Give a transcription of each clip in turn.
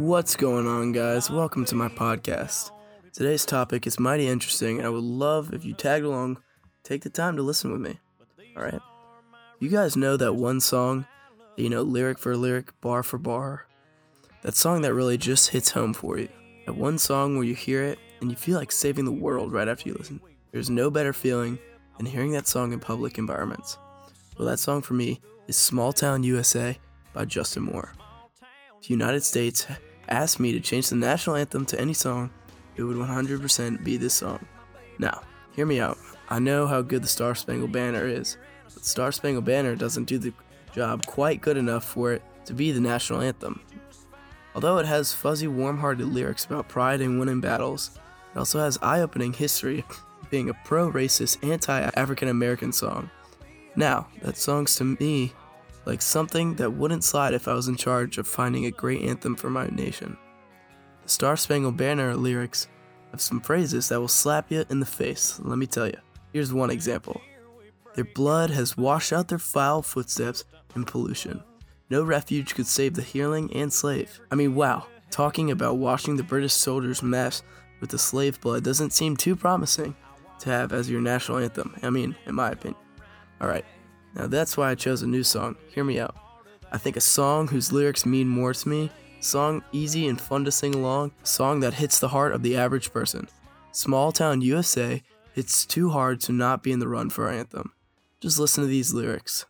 What's going on, guys? Welcome to my podcast. Today's topic is mighty interesting, and I would love if you tagged along, take the time to listen with me. Alright? You guys know that one song, you know, lyric for lyric, bar for bar? That song that really just hits home for you. That one song where you hear it and you feel like saving the world right after you listen. There's no better feeling than hearing that song in public environments. Well, that song for me is Small Town USA by Justin Moore. The United States asked me to change the national anthem to any song, it would 100% be this song. Now, hear me out. I know how good the Star Spangled Banner is, but the Star Spangled Banner doesn't do the job quite good enough for it to be the national anthem. Although it has fuzzy, warm hearted lyrics about pride and winning battles, it also has eye opening history being a pro racist, anti African American song. Now, that song's to me like something that wouldn't slide if I was in charge of finding a great anthem for my nation. The Star Spangled Banner lyrics have some phrases that will slap you in the face, let me tell you. Here's one example Their blood has washed out their foul footsteps in pollution. No refuge could save the healing and slave. I mean, wow, talking about washing the British soldiers' mess with the slave blood doesn't seem too promising to have as your national anthem. I mean, in my opinion. Alright, now that's why I chose a new song. Hear me out. I think a song whose lyrics mean more to me, song easy and fun to sing along, song that hits the heart of the average person. Small Town USA, it's too hard to not be in the run for our anthem. Just listen to these lyrics.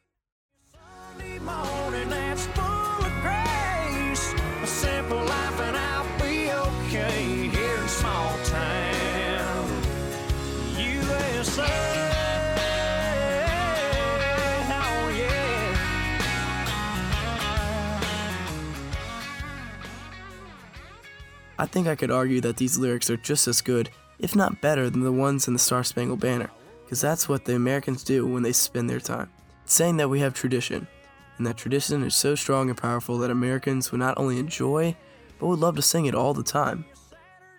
I think I could argue that these lyrics are just as good, if not better, than the ones in the Star Spangled Banner, because that's what the Americans do when they spend their time. It's saying that we have tradition, and that tradition is so strong and powerful that Americans would not only enjoy, but would love to sing it all the time.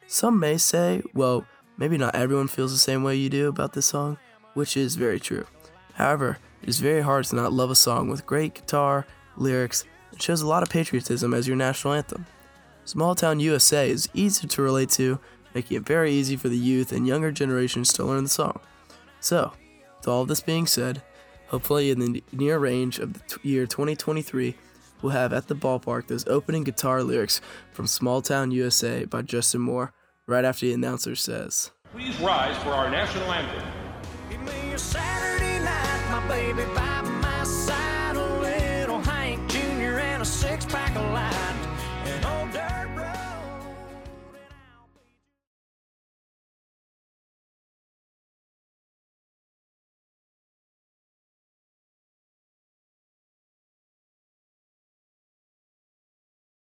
Some may say, well, maybe not everyone feels the same way you do about this song, which is very true. However, it is very hard to not love a song with great guitar, lyrics, that shows a lot of patriotism as your national anthem. Small Town USA is easy to relate to, making it very easy for the youth and younger generations to learn the song. So, with all of this being said, hopefully in the near range of the t- year 2023, we'll have at the ballpark those opening guitar lyrics from Small Town USA by Justin Moore right after the announcer says, Please rise for our national anthem.